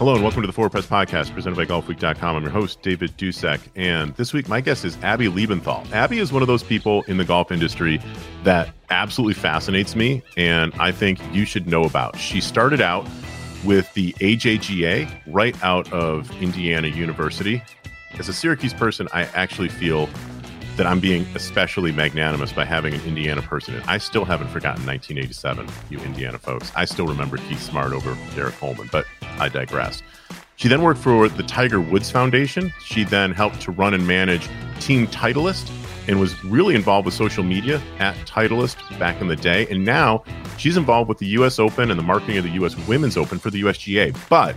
Hello and welcome to the Forward Press Podcast presented by GolfWeek.com. I'm your host, David Dusek. And this week, my guest is Abby Liebenthal. Abby is one of those people in the golf industry that absolutely fascinates me and I think you should know about. She started out with the AJGA right out of Indiana University. As a Syracuse person, I actually feel that I'm being especially magnanimous by having an Indiana person. And I still haven't forgotten 1987, you Indiana folks. I still remember Keith Smart over Derrick Coleman, but I digress. She then worked for the Tiger Woods Foundation. She then helped to run and manage Team Titleist and was really involved with social media at Titleist back in the day. And now she's involved with the US Open and the marketing of the US Women's Open for the USGA. But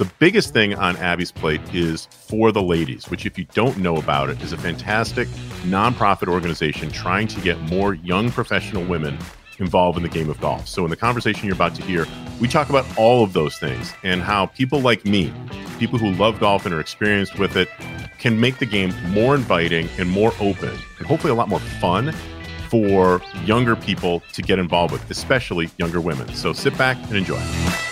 the biggest thing on Abby's plate is For the Ladies, which, if you don't know about it, is a fantastic nonprofit organization trying to get more young professional women involved in the game of golf. So, in the conversation you're about to hear, we talk about all of those things and how people like me, people who love golf and are experienced with it, can make the game more inviting and more open and hopefully a lot more fun for younger people to get involved with, especially younger women. So, sit back and enjoy.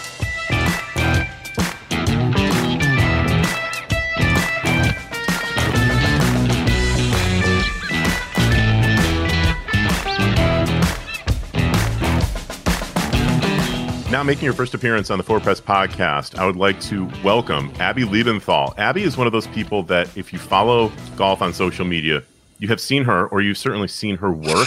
Now, making your first appearance on the Forward Press podcast, I would like to welcome Abby Liebenthal. Abby is one of those people that, if you follow golf on social media, you have seen her, or you've certainly seen her work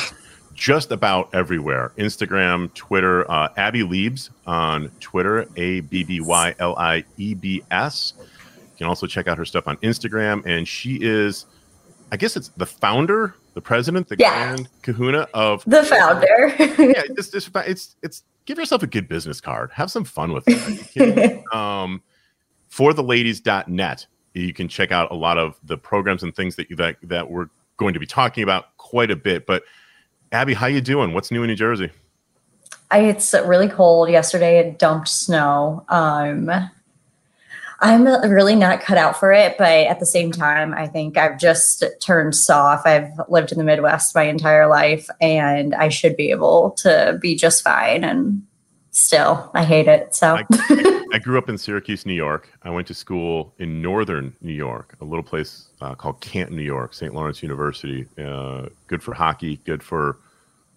just about everywhere Instagram, Twitter. Uh, Abby Liebs on Twitter, A B B Y L I E B S. You can also check out her stuff on Instagram. And she is, I guess it's the founder, the president, the Yeah. grand kahuna of The founder. yeah, it's, it's it's it's give yourself a good business card. Have some fun with it. Are you kidding? um, for the ladies.net, you can check out a lot of the programs and things that you that, that we're going to be talking about quite a bit. But Abby, how you doing? What's new in New Jersey? I, it's really cold. Yesterday it dumped snow. Um, I'm really not cut out for it, but at the same time, I think I've just turned soft. I've lived in the Midwest my entire life, and I should be able to be just fine. And still, I hate it. So, I grew up in Syracuse, New York. I went to school in northern New York, a little place uh, called Canton, New York, St. Lawrence University. Uh, good for hockey, good for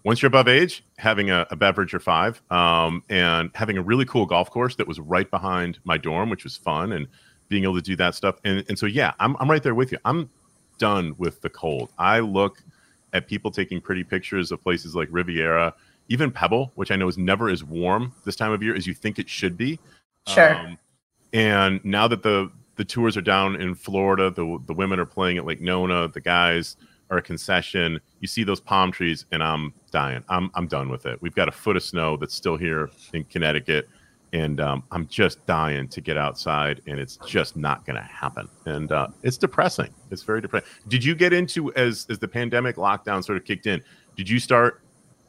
once you're above age, having a, a beverage or five, um, and having a really cool golf course that was right behind my dorm, which was fun, and being able to do that stuff. And, and so, yeah, I'm, I'm right there with you. I'm done with the cold. I look at people taking pretty pictures of places like Riviera, even Pebble, which I know is never as warm this time of year as you think it should be. sure. Um, and now that the the tours are down in Florida, the the women are playing at Lake Nona, the guys are a concession. You see those palm trees, and I'm dying. I'm I'm done with it. We've got a foot of snow that's still here in Connecticut, and um, I'm just dying to get outside, and it's just not going to happen. And uh, it's depressing. It's very depressing. Did you get into as as the pandemic lockdown sort of kicked in? Did you start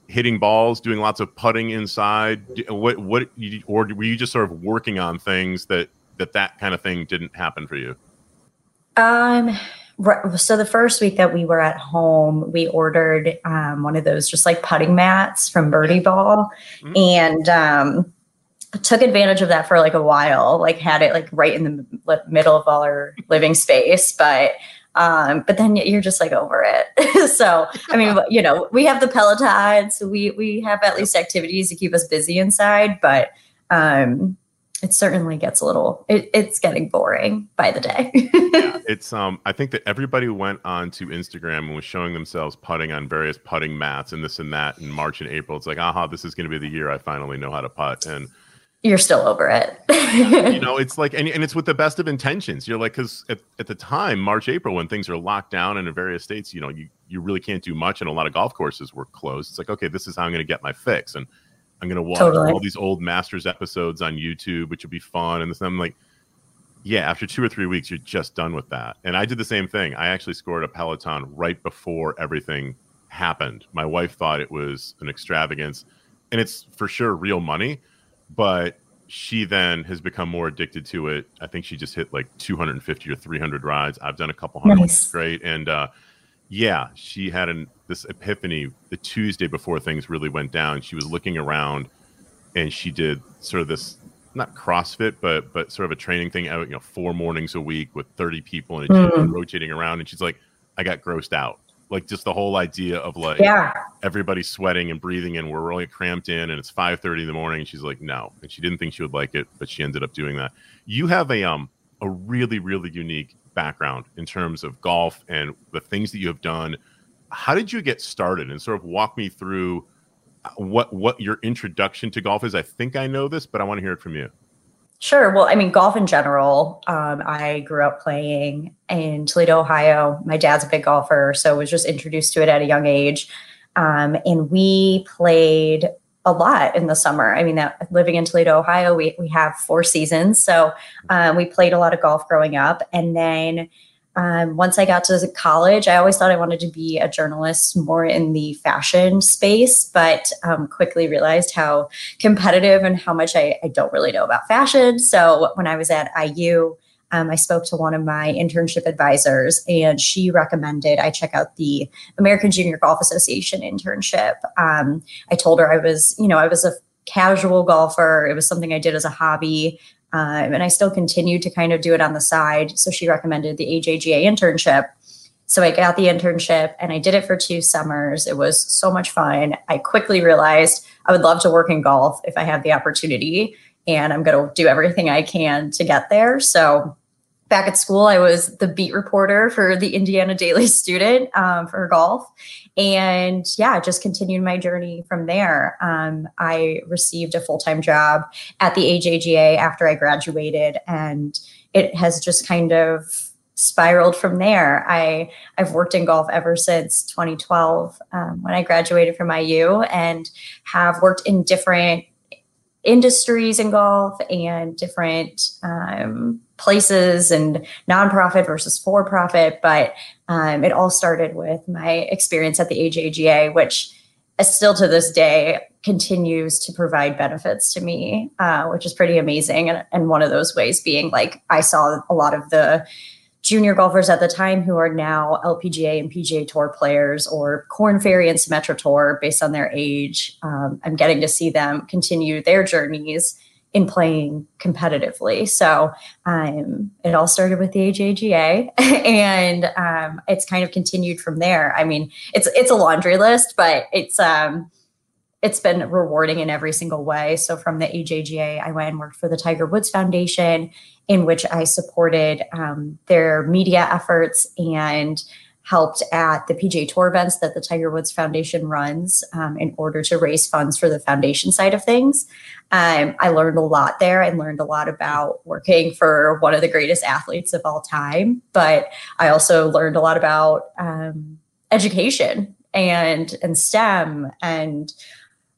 hitting balls, doing lots of putting inside? What what you- or were you just sort of working on things that that that kind of thing didn't happen for you? Um, so the first week that we were at home, we ordered um, one of those just like putting mats from Birdie Ball, Mhm. and um, took advantage of that for like a while. Like had it like right in the middle of all our living space, but. Um, but then you're just like over it. so, I mean, you know, we have the Peloton, so we we have at least activities to keep us busy inside. But um, it certainly gets a little. It, it's getting boring by the day. yeah, it's um I think that everybody went on to Instagram and was showing themselves putting on various putting mats and this and that in March and April. It's like, aha, this is going to be the year I finally know how to putt. And You're still over it. you know, it's like, and, and it's with the best of intentions. You're like, because at, at the time, March, April, when things are locked down and in various states, you know, you you really can't do much, and a lot of golf courses were closed. It's like, okay, this is how I'm going to get my fix, and I'm going to watch Totally. all these old Masters episodes on YouTube, which would be fun. And this, I'm like, yeah, after two or three weeks, you're just done with that. And I did the same thing. I actually scored a Peloton right before everything happened. My wife thought it was an extravagance, and it's for sure real money, but she then has become more addicted to it. I think she just hit like 250 or 300 rides. I've done a couple hundred Nice. straight, and uh, yeah, she had an this epiphany the Tuesday before things really went down. She was looking around, and she did sort of this not CrossFit, but but sort of a training thing. out You know, four mornings a week with 30 people in a gym Mm. rotating around, and she's like, I got grossed out. Like just the whole idea of like Yeah. everybody's sweating and breathing and we're really cramped in and it's 5.30 in the morning and she's like no and she didn't think she would like it but she ended up doing that you have a um a really really unique background in terms of golf and the things that you have done how did you get started and sort of walk me through uh, what what your introduction to golf is i think i know this but i want to hear it from you Sure. Well, I mean, golf in general. Um, I grew up playing in Toledo, Ohio. My dad's a big golfer, so was just introduced to it at a young age. Um, and we played a lot in the summer. I mean, that living in Toledo, Ohio, we we have four seasons, so um, we played a lot of golf growing up. And then um, once I got to college, I always thought I wanted to be a journalist more in the fashion space, but um, quickly realized how competitive and how much I, I don't really know about fashion. So when I was at IU, um, I spoke to one of my internship advisors, and she recommended I check out the American Junior Golf Association internship. Um, I told her I was, you know, I was a casual golfer. It was something I did as a hobby. Um, and I still continued to kind of do it on the side. So she recommended the AJGA internship. So I got the internship and I did it for two summers. It was so much fun. I quickly realized I would love to work in golf if I have the opportunity, and I'm going to do everything I can to get there. So back at school, I was the beat reporter for the Indiana Daily Student um, for golf. And yeah, just continued my journey from there. Um, I received a full time job at the AJGA after I graduated, and it has just kind of spiraled from there. I I've worked in golf ever since 2012 um, when I graduated from IU, and have worked in different industries in golf and different um, places and nonprofit versus for profit. But um, it all started with my experience at the AJGA, which still to this day continues to provide benefits to me, uh, which is pretty amazing. And, and one of those ways being like I saw a lot of the junior golfers at the time who are now LPGA and PGA Tour players or Korn Ferry and Symetra Tour based on their age. Um, I'm getting to see them continue their journeys in playing competitively. So um, it all started with the AJGA, and um, it's kind of continued from there. I mean, it's it's a laundry list, but it's um, it's been rewarding in every single way. So from the AJGA, I went and worked for the Tiger Woods Foundation, in which I supported um, their media efforts and helped at the PGA Tour events that the Tiger Woods Foundation runs um, in order to raise funds for the foundation side of things. Um, I learned a lot there. and learned a lot about working for one of the greatest athletes of all time, but I also learned a lot about um, education and and STEM and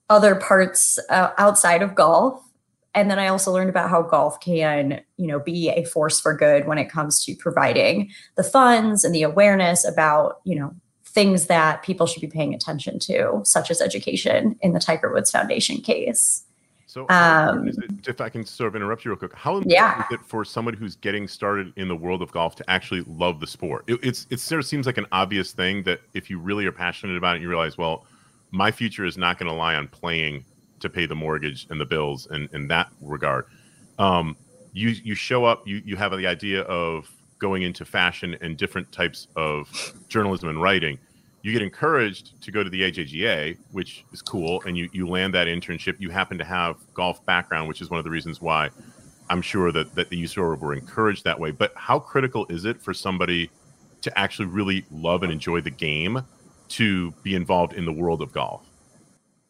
other parts uh, outside of golf. And then I also learned about how golf can, you know, be a force for good when it comes to providing the funds and the awareness about, you know, things that people should be paying attention to, such as education in the Tiger Woods Foundation case. So, Um, it, if I can sort of interrupt you real quick, how important Yeah. is it for somebody who's getting started in the world of golf to actually love the sport? It, it's it sort of seems like an obvious thing that if you really are passionate about it, you realize, well, my future is not going to lie on playing to pay the mortgage and the bills, and in that regard, um, you you show up, you you have the idea of going into fashion and different types of journalism and writing you get encouraged to go to the AJGA, which is cool, and you, you land that internship. You happen to have golf background, which is one of the reasons why I'm sure that, that sort of were encouraged that way. But how critical is it for somebody to actually really love and enjoy the game to be involved in the world of golf?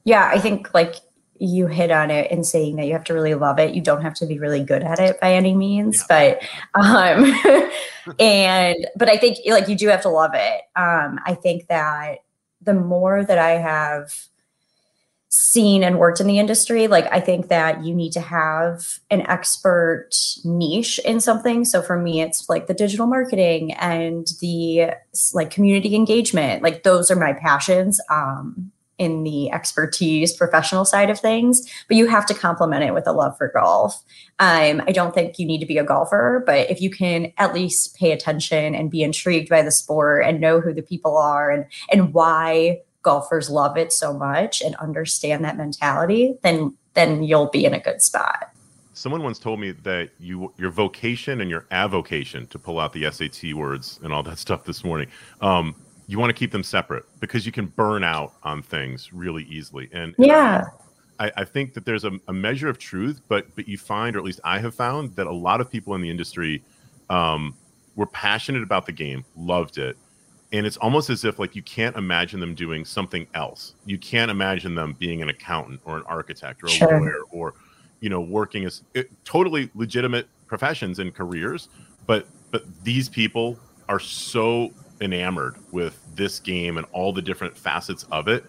Yeah, I think like you hit on it in saying that you have to really love it. You don't have to be really good at it by any means, yeah. but um and but I think like you do have to love it. Um I think that the more that I have seen and worked in the industry, like I think that you need to have an expert niche in something. So for me, it's like the digital marketing and the like community engagement. Like those are my passions. Um, in the expertise professional side of things, but you have to complement it with a love for golf. Um, I don't think you need to be a golfer, but if you can at least pay attention and be intrigued by the sport and know who the people are and and why golfers love it so much and understand that mentality, then then you'll be in a good spot. Someone once told me that you your vocation and your avocation to pull out the SAT words and all that stuff this morning. Um, you want to keep them separate because you can burn out on things really easily. And yeah, I, I think that there's a, a, measure of truth, but but you find, or at least I have found, that a lot of people in the industry um, were passionate about the game, loved it, and it's almost as if like you can't imagine them doing something else. You can't imagine them being an accountant or an architect or a sure. lawyer or you know working as it, totally legitimate professions and careers, but but these people are so enamored with this game and all the different facets of it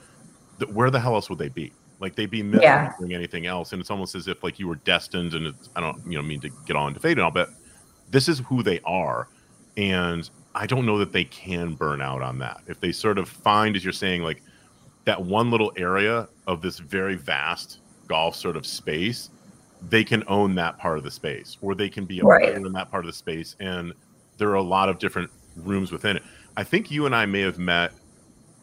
that where the hell else would they be like they'd be missing yeah. anything else and it's almost as if like you were destined and i don't you know mean to get on to fade and all but this is who they are and i don't know that they can burn out on that if they sort of find as you're saying like that one little area of this very vast golf sort of space they can own that part of the space or they can be a right. in that part of the space and there are a lot of different rooms within it I think you and I may have met.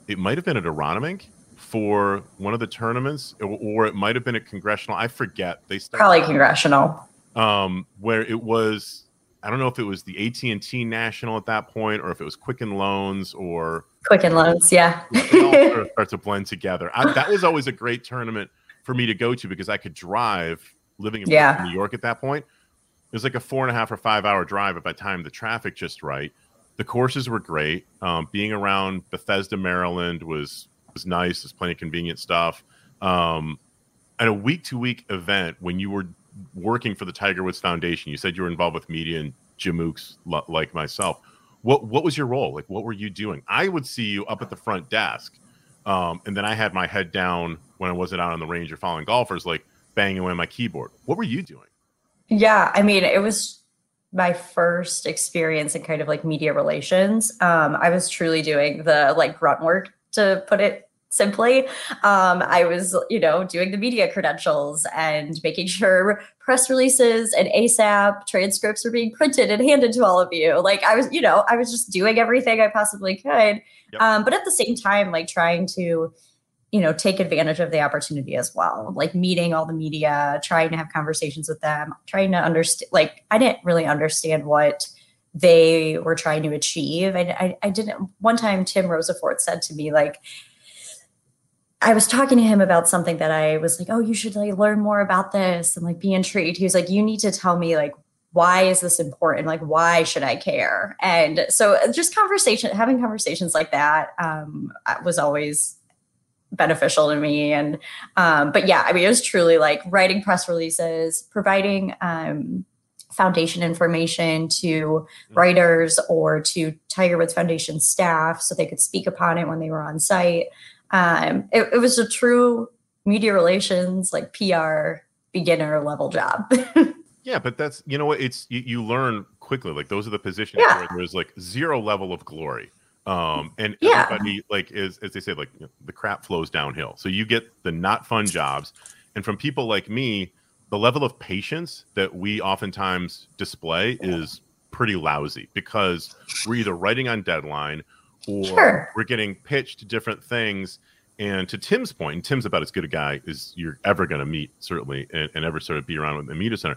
It might have been at Aronimink for one of the tournaments, or, it might have been at Congressional. I forget. They started, probably Congressional. Um, where it was. I don't know if it was the AT and T National at that point, or if it was Quicken Loans, or Quicken Loans. Yeah, they all sort of start to blend together. I, that was always a great tournament for me to go to because I could drive. Living in yeah. New York at that point, it was like a four and a half or five hour drive if I timed the traffic just right the courses were great. Um, being around Bethesda, Maryland was was nice. There's plenty of convenient stuff. Um, at a week to week event, when you were working for the Tiger Woods Foundation, you said you were involved with media and Jamooks like myself. What what was your role? Like, what were you doing? I would see you up at the front desk, um, and then I had my head down when I wasn't out on the range or following golfers, like banging away my keyboard. What were you doing? Yeah, I mean, it was my first experience in kind of like media relations. Um, I was truly doing the like grunt work to put it simply. Um, I was, you know, doing the media credentials and making sure press releases and ASAP transcripts were being printed and handed to all of you. Like I was, you know, I was just doing everything I possibly could. Yep. Um, but at the same time, like trying to you know take advantage of the opportunity as well like meeting all the media trying to have conversations with them trying to understand like i didn't really understand what they were trying to achieve and I, I didn't one time tim Rosaforte said to me like I was talking to him about something that I was like, oh, you should like learn more about this and like be intrigued. He was like, you need to tell me like why is this important? Like why should I care? And so just conversation, having conversations like that um, was always beneficial to me. And um, but yeah i mean it was truly like writing press releases providing um, foundation information to mm-hmm. writers or to tiger woods foundation staff so they could speak upon it when they were on site. Um, it, it was a true media relations like pr beginner level job. Yeah but that's you know what? It's you, you learn quickly. Like those are the positions yeah. where there's like zero level of glory um and yeah. everybody like is as they say like you know, the crap flows downhill so you get the not fun jobs and from people like me the level of patience that we oftentimes display is pretty lousy because we're either writing on deadline or sure. we're getting pitched different things and to tim's point and tim's about as good a guy as you're ever going to meet certainly and, and ever sort of be around with the media center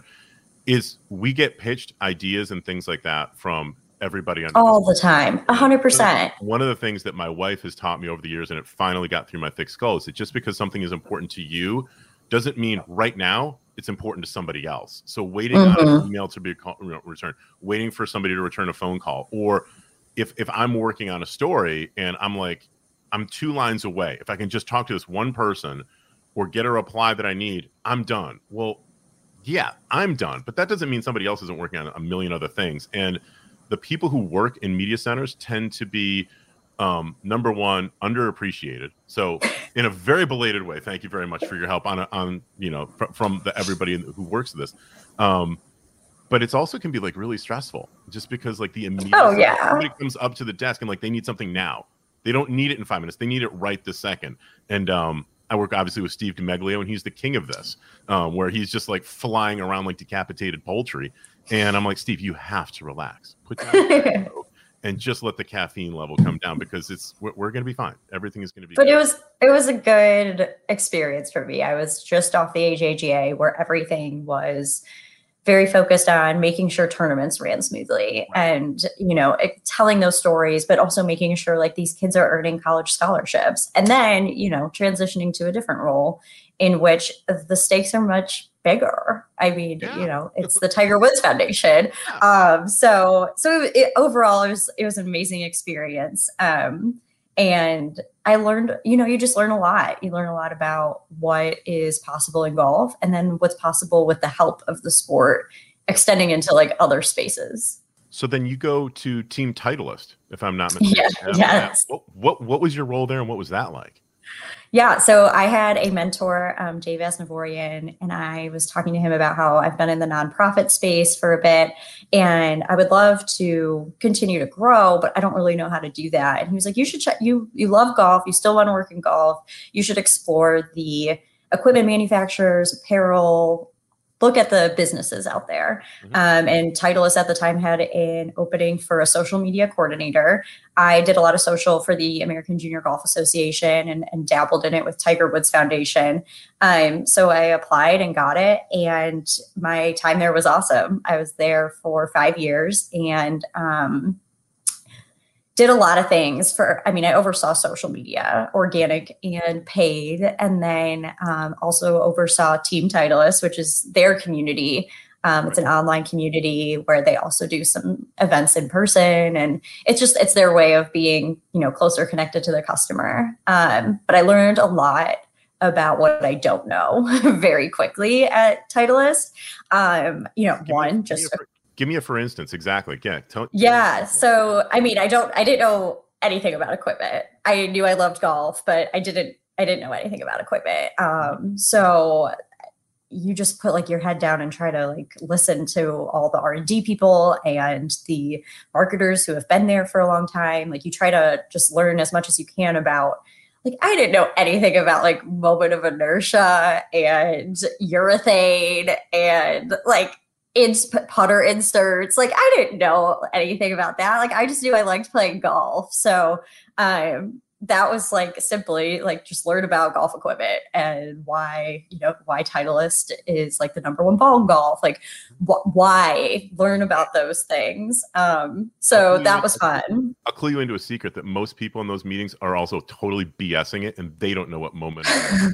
is we get pitched ideas and things like that from everybody on all the time a hundred percent one of the things that my wife has taught me over the years and it finally got through my thick skull is that just because something is important to you doesn't mean right now it's important to somebody else so waiting mm-hmm. on an email to be returned waiting for somebody to return a phone call or if if i'm working on a story and i'm like i'm two lines away if i can just talk to this one person or get a reply that I need, I'm done. Well, yeah, I'm done, but that doesn't mean somebody else isn't working on a million other things. And the people who work in media centers tend to be um, number one underappreciated. So, in a very belated way, thank you very much for your help on on you know fr- from the, everybody who works this. Um, but it's also can be like really stressful just because like the immediate Oh, yeah. somebody comes up to the desk and like they need something now. They don't need it in five minutes. They need it right this second. And um, I work obviously with Steve DiMeglio, and he's the king of this, um, where he's just like flying around like decapitated poultry. And I'm like, Steve, you have to relax, put down and just let the caffeine level come down because it's we're, we're going to be fine. Everything is going to be. but good. it was it was a good experience for me. I was just off the AJGA where everything was very focused on making sure tournaments ran smoothly and you know it- telling those stories but also making sure like these kids are earning college scholarships and then you know transitioning to a different role in which the stakes are much bigger i mean Yeah. you know it's the tiger woods foundation um so so it, overall it was it was an amazing experience um and i learned you know you just learn a lot you learn a lot about what is possible in golf and then what's possible with the help of the sport extending into like other spaces So then you go to Team Titleist, if I'm not mistaken. Yeah, yes. What, what what was your role there, and what was that like? Yeah, so I had a mentor, um, Dave Asnavorian, and I was talking to him about how I've been in the nonprofit space for a bit, and I would love to continue to grow, but I don't really know how to do that. And he was like, "You should check. You you love golf. You still want to work in golf. You should explore the equipment manufacturers, apparel." Look at the businesses out there. Mhm. Um, and Titleist at the time had an opening for a social media coordinator. I did a lot of social for the American Junior Golf Association and, and dabbled in it with Tiger Woods Foundation. Um, so I applied and got it, and my time there was awesome. I was there for five years and um, did a lot of things for i mean i oversaw social media organic and paid and then um, also oversaw team titleist which is their community. Um, it's an online community where they also do some events in person and it's just it's their way of being you know closer connected to the customer. Um, but i learned a lot about what i don't know very quickly at titleist. Um, you know Give one me just give me a for instance. Exactly. Yeah. Tell, yeah. So, I mean, I don't, I didn't know anything about equipment. I knew I loved golf, but I didn't, I didn't know anything about equipment. Um, so you just put like your head down and try to like listen to all the R&D people and the marketers who have been there for a long time. Like you try to just learn as much as you can about like I didn't know anything about like moment of inertia and urethane and like ins putter inserts. Like I didn't know anything about that. Like I just knew I liked playing golf. So um that was like simply like just learn about golf equipment and why you know why Titleist is like the number one ball in golf. Like wh- why learn about those things. Um so that was fun. I'll clue you into a secret that most people in those meetings are also totally BSing it, and they don't know what moment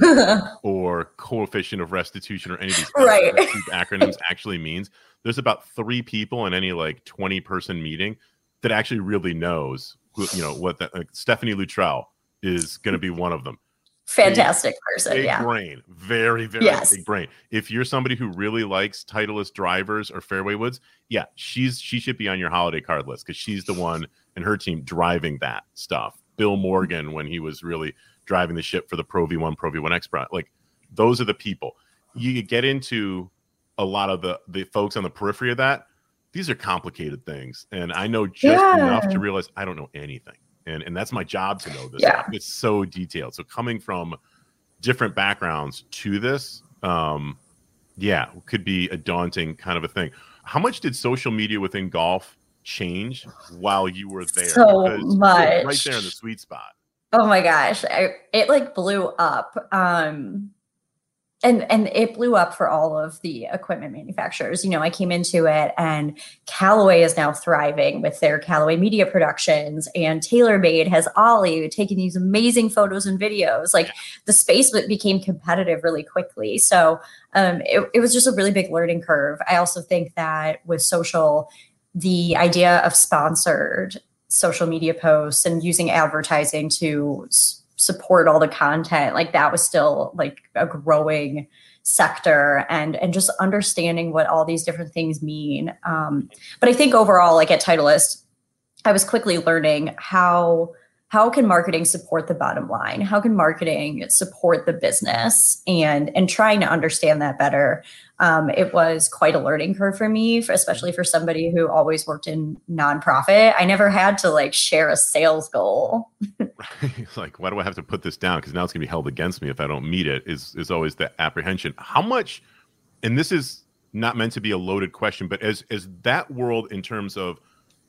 or coefficient of restitution or any of these Right. acronyms actually means. There's about three people in any like 20 person meeting that actually really knows, you know, what that. Like Stephanie Luttrell is going to be one of them. Fantastic person. Big Yeah. brain, very very Yes. big brain. If you're somebody who really likes Titleist drivers or fairway woods, yeah, she's she should be on your holiday card list because she's the one and her team driving that stuff. Bill Morgan when he was really driving the ship for the Pro V1, Pro V1 X Pro, like those are the people. You get into a lot of the the folks on the periphery of that. These are complicated things, and I know just Yeah. enough to realize I don't know anything, and and that's my job to know this. Yeah. stuff. It's so detailed. So coming from different backgrounds to this, um, yeah, could be a daunting kind of a thing. How much did social media within golf change while you were there? So Because much. right there in the sweet spot. Oh my gosh, I, it like blew up. Um and and it blew up for all of the equipment manufacturers. You know, I came into it and Callaway is now thriving with their Callaway Media Productions and TaylorMade has Ollie taking these amazing photos and videos. Like the space became competitive really quickly. So um it, it was just a really big learning curve. I also think that with social the idea of sponsored social media posts and using advertising to support all the content like that was still like a growing sector and and just understanding what all these different things mean. Um, but i think overall like at titleist i was quickly learning how how can marketing support the bottom line? How can marketing support the business? And and trying to understand that better um, it was quite a learning curve for me for, especially for somebody who always worked in nonprofit. I never had to like share a sales goal. Like why do i have to put this down? Because now it's going to be held against me if i don't meet it is is always the apprehension. How much and this is not meant to be a loaded question but as as that world in terms of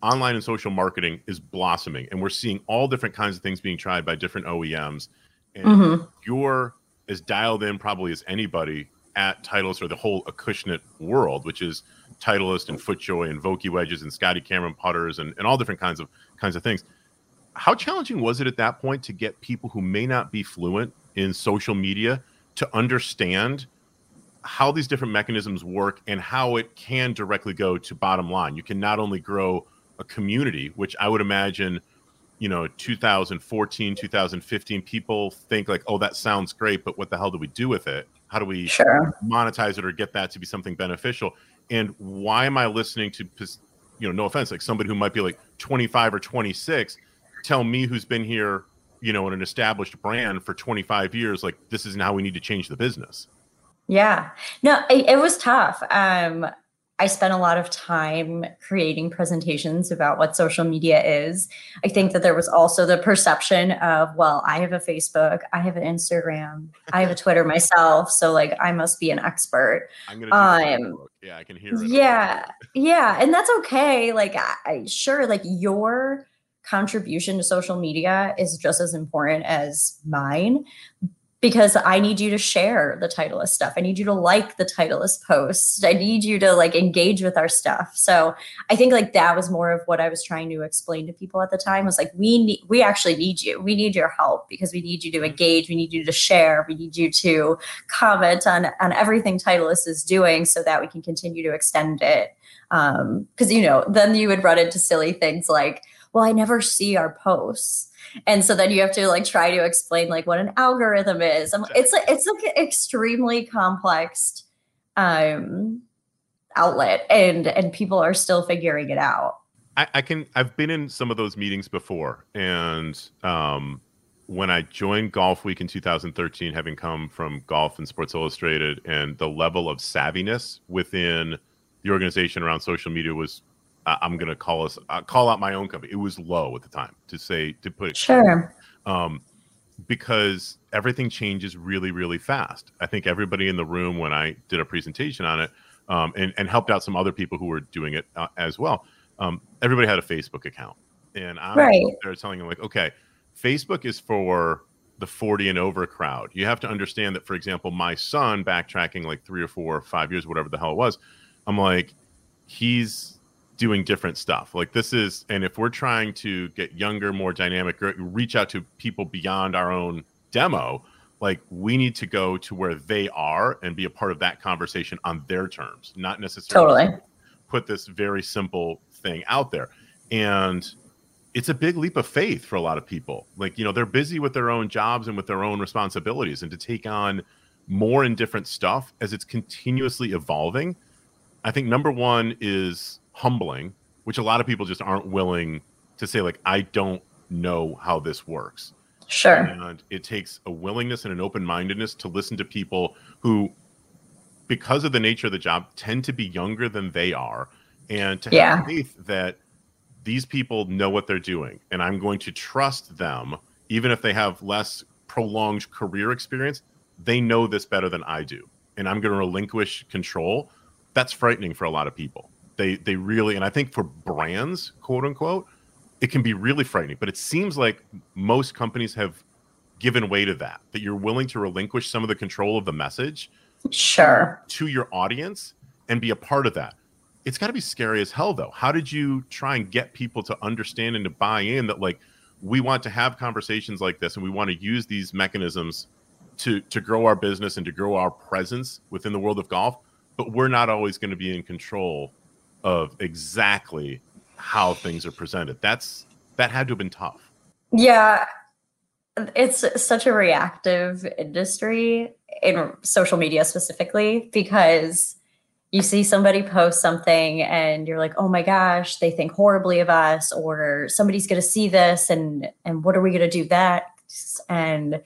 online and social marketing is blossoming and we're seeing all different kinds of things being tried by different OEMs and mm-hmm. you're as dialed in probably as anybody at Titleist or the whole Acushnet world, which is Titleist and FootJoy and Vokey wedges and Scotty Cameron putters and, and all different kinds of kinds of things. How challenging was it at that point to get people who may not be fluent in social media to understand how these different mechanisms work and how it can directly go to bottom line? You can not only grow a community, which I would imagine, you know, 2014, 2015, people think like, oh, that sounds great, but what the hell do we do with it? How do we sure. monetize it or get that to be something beneficial? And why am I listening to, you know, no offense, like somebody who might be like 25 or 26, tell me who's been here, you know, in an established brand for 25 years, like this isn't how we need to change the business. Yeah, no, it, it was tough. Um, I spent a lot of time creating presentations about what social media is. I think that there was also the perception of, well, I have a Facebook, I have an Instagram, I have a Twitter myself, so like I must be an expert. I'm gonna um, yeah, I can hear it. Yeah, yeah, and that's okay. Like, I, I sure, like your contribution to social media is just as important as mine because I need you to share the Titleist stuff. I need you to like the Titleist posts. I need you to like engage with our stuff. So I think like that was more of what I was trying to explain to people at the time was like we need we actually need you. We need your help because we need you to engage. We need you to share. We need you to comment on on everything Titleist is doing so that we can continue to extend it. Um, because you know, then you would run into silly things like, well, I never see our posts. And so then you have to like try to explain like what an algorithm is. I'm, it's like it's like an extremely complex um outlet and and people are still figuring it out. I, I can i've been in some of those meetings before and um when I joined Golf Week in 2013, having come from golf and Sports Illustrated, and the level of savviness within the organization around social media was I'm going to call us uh, call out my own company. It was low at the time to say to put it sure. Um, because everything changes really really fast. I think everybody in the room when I did a presentation on it um, and and helped out some other people who were doing it uh, as well. Um, everybody had a Facebook account, and I'm right. there telling them like, okay, Facebook is for the 40 and over crowd. You have to understand that, for example, my son backtracking like three or four or five years, whatever the hell it was, I'm like, he's doing different stuff. Like this is, and if we're trying to get younger, more dynamic, reach out to people beyond our own demo, like we need to go to where they are and be a part of that conversation on their terms, not necessarily totally. put this very simple thing out there. And it's a big leap of faith for a lot of people. Like, you know, they're busy with their own jobs and with their own responsibilities and to take on more and different stuff as it's continuously evolving. I think number one is humbling, which a lot of people just aren't willing to say, like, I don't know how this works. Sure. And it takes a willingness and an open mindedness to listen to people who, because of the nature of the job, tend to be younger than they are, and to yeah. have faith that these people know what they're doing, and I'm going to trust them, even if they have less prolonged career experience. They know this better than I do, and I'm going to relinquish control. That's frightening for a lot of people. They they really and I think for brands, quote unquote, it can be really frightening. But it seems like most companies have given way to that. That you're willing to relinquish some of the control of the message, sure, to your audience and be a part of that. It's got to be scary as hell, though. How did you try and get people to understand and to buy in that like we want to have conversations like this and we want to use these mechanisms to to grow our business and to grow our presence within the world of golf but we're not always going to be in control of exactly how things are presented. That's that had to have been tough. Yeah. it's such a reactive industry in social media specifically because you see somebody post something and you're like oh my gosh they think horribly of us or somebody's going to see this and and what are we going to do that and it,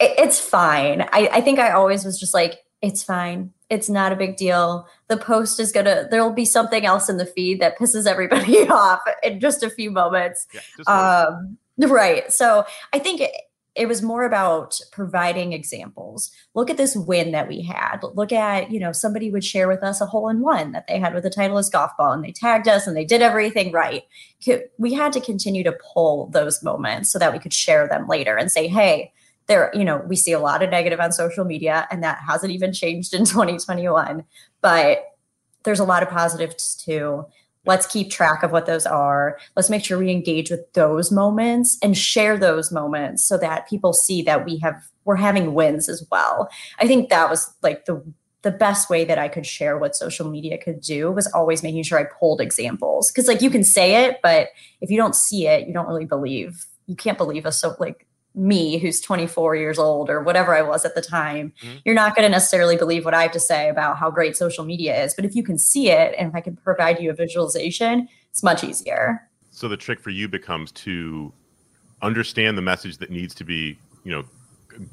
it's fine I, I think i always was just like it's fine it's not a big deal the post is gonna there'll be something else in the feed that pisses everybody off in just a few moments yeah, um, right so i think it, it was more about providing examples. Look at this win that we had. Look at, you know, somebody would share with us a hole in one that they had with a Titleist golf ball and they tagged us and they did everything right. We had to continue to pull those moments so that we could share them later and say, hey, there, you know, we see a lot of negative on social media and that hasn't even changed in 2021, but there's a lot of positives too. Let's keep track of what those are. Let's make sure we engage with those moments and share those moments so that people see that we have we're having wins as well. I think that was like the the best way that i could share what social media could do was always making sure i pulled examples. Because like you can say it but if you don't see it you don't really believe. You can't believe us. So like me who's 24 years old or whatever I was at the time, mm-hmm. you're not going to necessarily believe what I have to say about how great social media is. But if you can see it and if I can provide you a visualization, it's much easier. So the trick for you becomes to understand the message that needs to be, you know,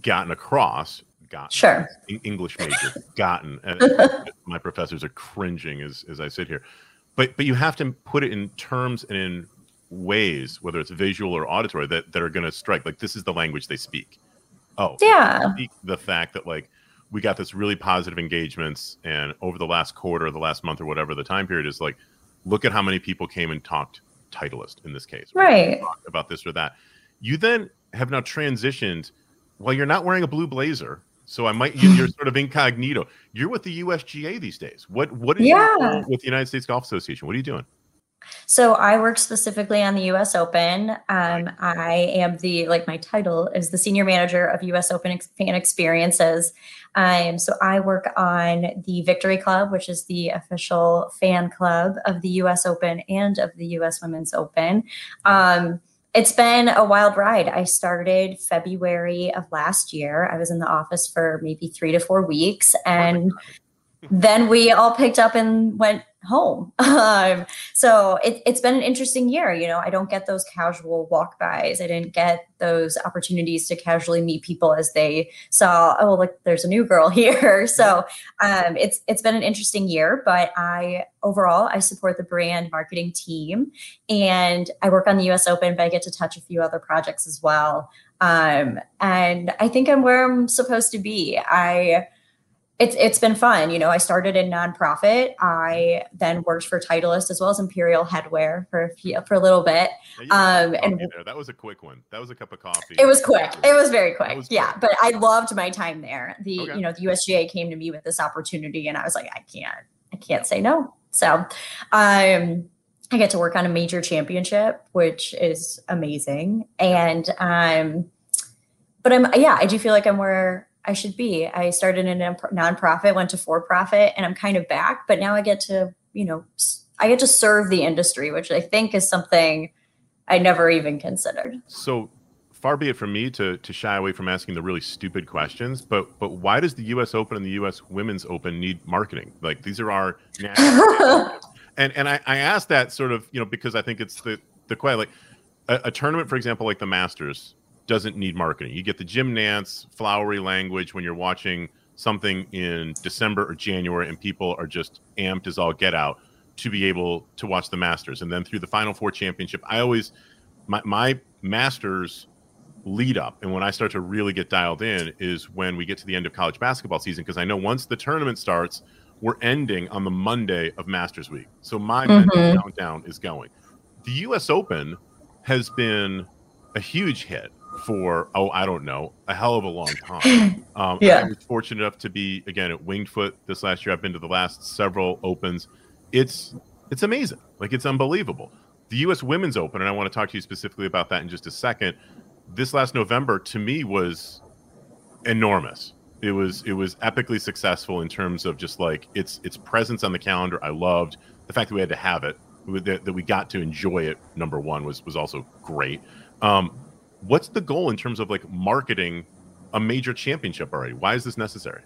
gotten across. Gotten. Sure. English major, gotten. my professors are cringing as, as I sit here. But but you have to put it in terms and in ways, whether it's visual or auditory, that, that are going to strike. Like this is the language they speak. Oh, yeah. The fact that like we got this really positive engagements, and over the last quarter, the last month, or whatever the time period is, like, look at how many people came and talked Titleist in this case, right? About this or that. You then have now transitioned. Well, you're not wearing a blue blazer, so I might you're sort of incognito. You're with the USGA these days. What what is yeah. with the United States Golf Association? What are you doing? So I work specifically on the U.S. Open. Um, I am the like my title is the senior manager of U.S. Open fan experiences. Um, so I work on the Victory Club, which is the official fan club of the U.S. Open and of the U.S. Women's Open. Um, it's been a wild ride. I started February of last year. I was in the office for maybe three to four weeks, and then we all picked up and went home. Um, so it, has been an interesting year. You know, I don't get those casual walk bys. I didn't get those opportunities to casually meet people as they saw, oh, look, there's a new girl here. So um, it's it's been an interesting year. But I overall I support the brand marketing team, and I work on the U.S. Open. But I get to touch a few other projects as well. Um, and I think I'm where I'm supposed to be. I it's it's been fun. You know, I started in nonprofit. I then worked for Titleist as well as Imperial Headwear for a few, for a little bit. Um, and there. that was a quick one. That was a cup of coffee. It was quick. It was very quick. Was yeah, quick. but I loved my time there. The okay. you know the USGA came to me with this opportunity, and I was like, I can't, I can't say no. So, um, I get to work on a major championship, which is amazing, and um, but I'm yeah, I do feel like I'm where I should be. I started in a nonprofit, went to for profit, and I'm kind of back. But now I get to, you know, I get to serve the industry, which I think is something I never even considered. So far be it from me to to shy away from asking the really stupid questions, but but why does the U.S. Open and the U.S. Women's Open need marketing? Like these are our and and I, I ask that sort of you know because I think it's the the quite like a, a tournament, for example, like the Masters doesn't need marketing. You get the Jim Nantz flowery language when you're watching something in December or January and people are just amped as all get out to be able to watch the Masters. And then through the Final Four championship, I always, my, my Masters lead up and when I start to really get dialed in is when we get to the end of college basketball season because I know once the tournament starts, we're ending on the Monday of Masters Week. So my mm-hmm. countdown is going. The US Open has been a huge hit for oh I don't know a hell of a long time. Um, yeah, I was fortunate enough to be again at Winged Foot this last year. I've been to the last several opens. It's it's amazing, like it's unbelievable. The U.S. Women's Open, and I want to talk to you specifically about that in just a second. This last November to me was enormous. It was it was epically successful in terms of just like its its presence on the calendar. I loved the fact that we had to have it, that, that we got to enjoy it. Number one was was also great. Um, what's the goal in terms of like marketing a major championship already? Why is this necessary?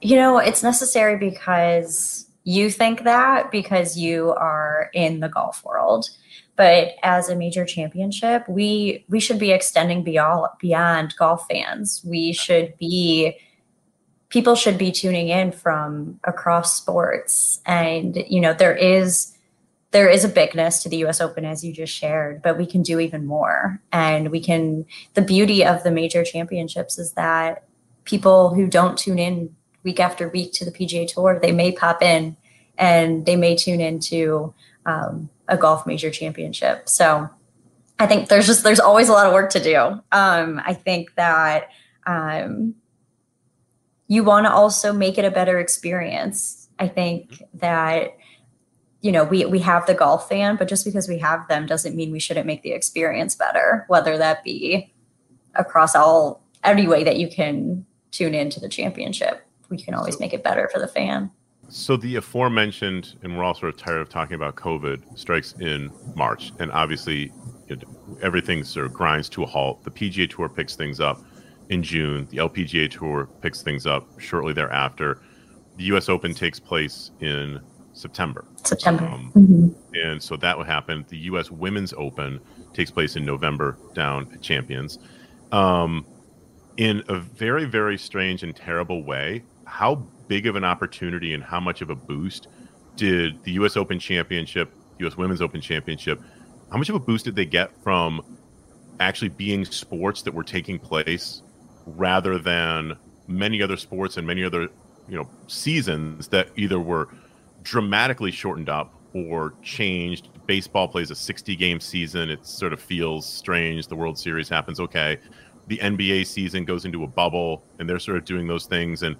You know, it's necessary because you think that because you are in the golf world. But as a major championship, we we should be extending beyond beyond golf fans. We should be people should be tuning in from across sports and you know there is there is a bigness to the US Open as you just shared, but we can do even more. And we can the beauty of the major championships is that people who don't tune in week after week to the PGA Tour, they may pop in and they may tune into um, a golf major championship. So I think there's just there's always a lot of work to do. Um, I think that um, you want to also make it a better experience. I think that you know we we have the golf fan, but just because we have them doesn't mean we shouldn't make the experience better. Whether that be across all any way that you can tune into the championship, we can always make it better for the fan. So the aforementioned, and we're all sort of tired of talking about COVID, strikes in March, and obviously it, everything sort of grinds to a halt. The PGA Tour picks things up in June. The LPGA Tour picks things up shortly thereafter. The U.S. Open takes place in September. September. Um, mm-hmm. And so that would happen. The U.S. Women's Open takes place in November down at Champions. Um, in a very, very strange and terrible way, how big of an opportunity and how much of a boost did the U.S. Open Championship, U.S. Women's Open Championship, how much of a boost did they get from actually being sports that were taking place rather than many other sports and many other you know seasons that either were dramatically shortened up or changed. Baseball plays a 60 game season. It sort of feels strange. The World Series happens. Okay. The NBA season goes into a bubble and they're sort of doing those things. And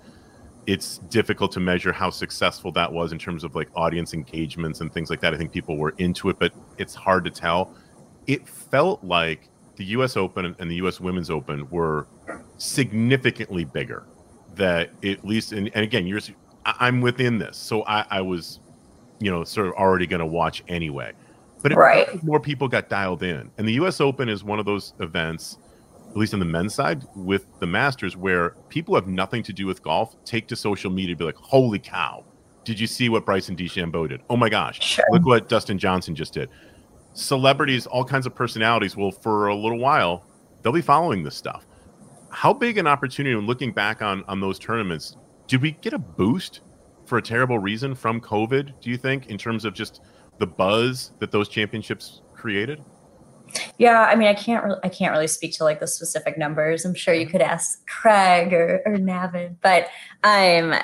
it's difficult to measure how successful that was in terms of like audience engagements and things like that. I think people were into it, but it's hard to tell. It felt like the US Open and the US Women's Open were significantly bigger. That at least, and, and again, you're, I'm within this, so I, I was, you know, sort of already going to watch anyway. But right. more people got dialed in, and the U.S. Open is one of those events, at least on the men's side, with the Masters, where people have nothing to do with golf take to social media to be like, "Holy cow! Did you see what Bryson DeChambeau did? Oh my gosh! Sure. Look what Dustin Johnson just did." Celebrities, all kinds of personalities, will for a little while they'll be following this stuff. How big an opportunity? When looking back on on those tournaments, did we get a boost for a terrible reason from COVID? Do you think, in terms of just the buzz that those championships created? Yeah, I mean, I can't re- I can't really speak to like the specific numbers. I'm sure you could ask Craig or, or Navin, but um,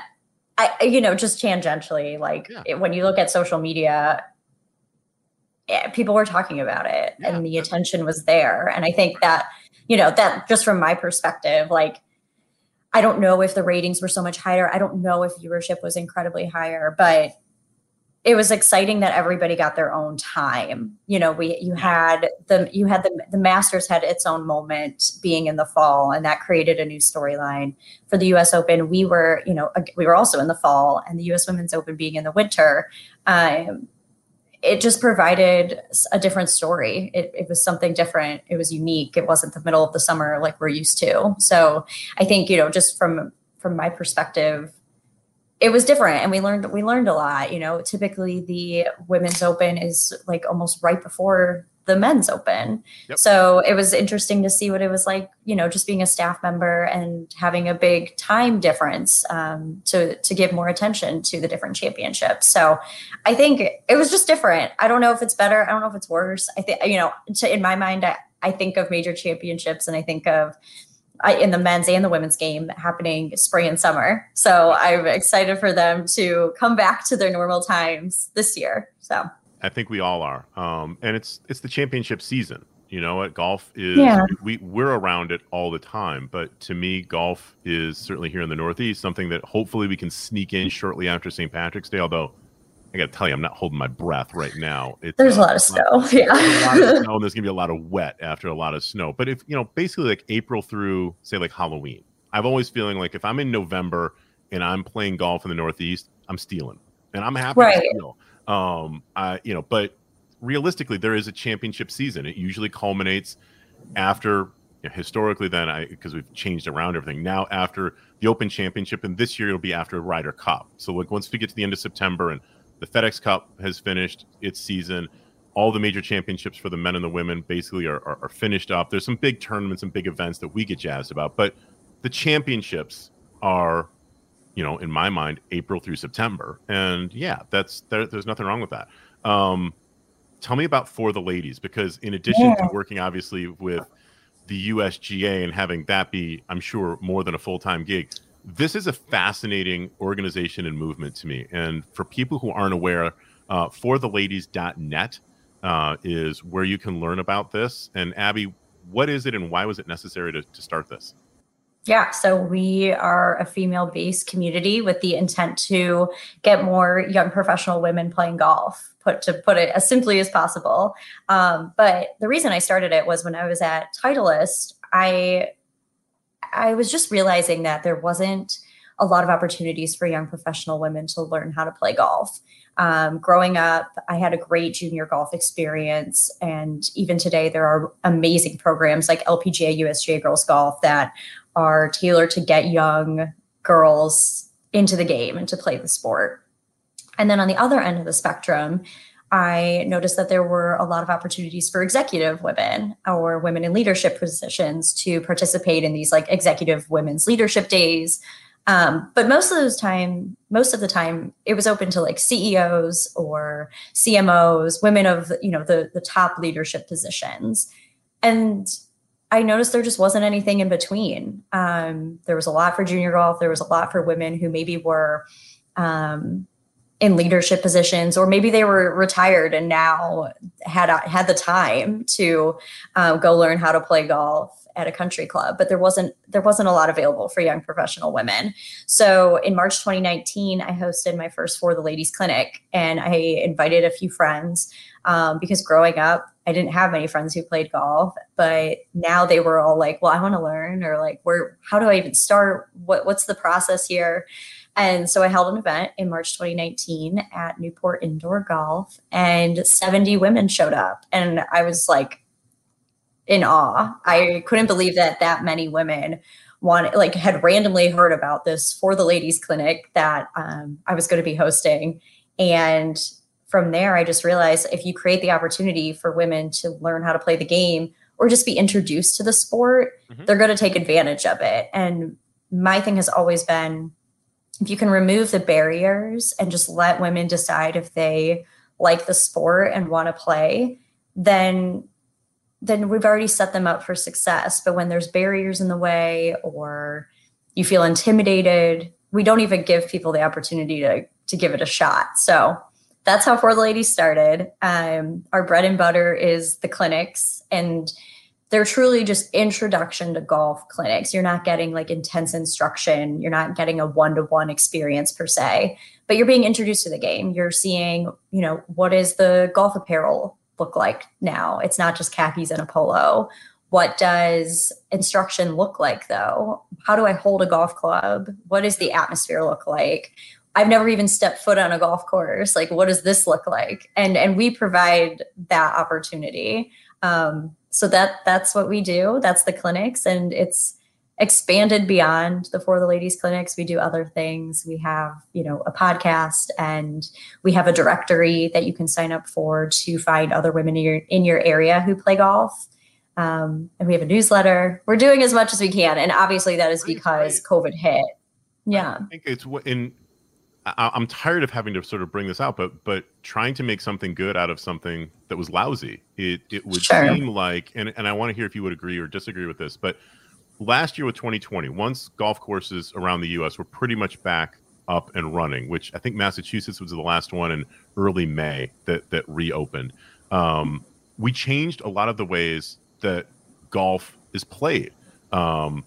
I you know just tangentially, like yeah. it, when you look at social media, yeah, people were talking about it, yeah. and the attention was there, and I think that you know that just from my perspective, like I don't know if the ratings were so much higher. I don't know if viewership was incredibly higher, but it was exciting that everybody got their own time. You know, we you had the you had the the Masters had its own moment being in the fall, and that created a new storyline for the U.S. Open. We were, you know, we were also in the fall, and the U.S. Women's Open being in the winter. Um, it just provided a different story. It, it, was something different. It was unique. It wasn't the middle of the summer like we're used to. So I think you know, just from from my perspective, it was different, and we learned we learned a lot. You know, typically the women's open is like almost right before the men's open. Yep. So it was interesting to see what it was like, you know, just being a staff member and having a big time difference um, to to give more attention to the different championships. So I think it was just different. I don't know if it's better. I don't know if it's worse. I think you know, to, in my mind, I, I think of major championships and I think of I, in the men's and the women's game happening spring and summer. So I'm excited for them to come back to their normal times this year. So I think we all are. Um, and it's it's the championship season. You know, at golf is yeah. we we're around it all the time. But to me, golf is certainly here in the Northeast something that hopefully we can sneak in shortly after St. Patrick's Day. Although I got to tell you, I'm not holding my breath right now. It's, there's uh, a lot of snow. yeah, a lot of snow, and there's gonna be a lot of wet after a lot of snow. But if you know, basically like April through say like Halloween, I've always feeling like if I'm in November and I'm playing golf in the Northeast, I'm stealing, and I'm happy right. to steal. Um, I you know, but realistically, there is a championship season. It usually culminates after you know, historically. Then I because we've changed around everything now after the Open Championship, and this year it'll be after Ryder Cup. So like once we get to the end of September and the FedEx Cup has finished its season, all the major championships for the men and the women basically are, are, are finished up. There's some big tournaments and big events that we get jazzed about, but the championships are you know, in my mind, April through September. And yeah, that's there, there's nothing wrong with that. Um, tell me about for the ladies because in addition yeah. to working obviously with the USGA and having that be, I'm sure, more than a full time gig, this is a fascinating organization and movement to me. And for people who aren't aware, uh, fortheladies.net uh, is where you can learn about this. And Abby, what is it and why was it necessary to, to start this? Yeah, so we are a female based community with the intent to get more young professional women playing golf, put to put it as simply as possible. Um, but the reason I started it was when I was at Titleist, I I was just realizing that there wasn't a lot of opportunities for young professional women to learn how to play golf. Um, growing up, I had a great junior golf experience. And even today, there are amazing programs like LPGA, USGA Girls Golf that are tailored to get young girls into the game and to play the sport. And then on the other end of the spectrum, I noticed that there were a lot of opportunities for executive women or women in leadership positions to participate in these like executive women's leadership days. Um, but most of those time, most of the time, it was open to like CEOs or CMOs, women of you know the the top leadership positions. And I noticed there just wasn't anything in between. Um, there was a lot for junior golf. There was a lot for women who maybe were um, in leadership positions, or maybe they were retired and now had had the time to uh, go learn how to play golf at a country club. But there wasn't there wasn't a lot available for young professional women. So in March 2019, I hosted my first For the Ladies clinic, and I invited a few friends um, because growing up I didn't have many friends who played golf, but now they were all like, "Well, I want to learn," or like, "Where? How do I even start? What What's the process here?" And so I held an event in March 2019 at Newport Indoor Golf, and 70 women showed up, and I was like in awe. I couldn't believe that that many women wanted, like, had randomly heard about this for the ladies clinic that um, I was going to be hosting, and from there, I just realized if you create the opportunity for women to learn how to play the game or just be introduced to the sport, mm-hmm. they're going to take advantage of it. And my thing has always been if you can remove the barriers and just let women decide if they like the sport and want to play, then then we've already set them up for success. But when there's barriers in the way or you feel intimidated, we don't even give people the opportunity to to give it a shot. So that's how For the Ladies started. Um, our bread and butter is the clinics, and they're truly just introduction to golf clinics. You're not getting like intense instruction. You're not getting a one to one experience per se, but you're being introduced to the game. You're seeing, you know, what is the golf apparel look like now? It's not just khakis and a polo. What does instruction look like though? How do I hold a golf club? What does the atmosphere look like? I've never even stepped foot on a golf course. Like, what does this look like? And and we provide that opportunity. Um, so that that's what we do. That's the clinics, and it's expanded beyond the for the ladies clinics. We do other things. We have you know a podcast, and we have a directory that you can sign up for to find other women in your in your area who play golf. Um, and we have a newsletter. We're doing as much as we can, and obviously that is because COVID hit. Yeah, I think it's in I, am tired of having to sort of bring this out, but but trying to make something good out of something that was lousy. It it would sure. seem like, and and I want to hear if you would agree or disagree with this, but last year with 2020, once golf courses around the U.S. were pretty much back up and running, which I think Massachusetts was the last one in early May that that reopened. Um, we changed a lot of the ways that golf is played. Um,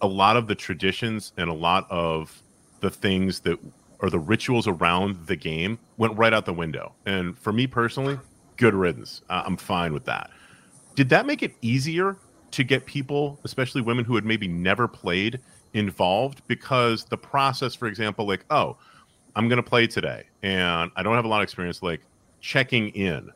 a lot of the traditions and a lot of the things that or the rituals around the game went right out the window. And for me personally, good riddance. I'm fine with that. Did that make it easier to get people, especially women who had maybe never played, involved? Because the process, for example, like, oh, I'm going to play today and I don't have a lot of experience, like checking in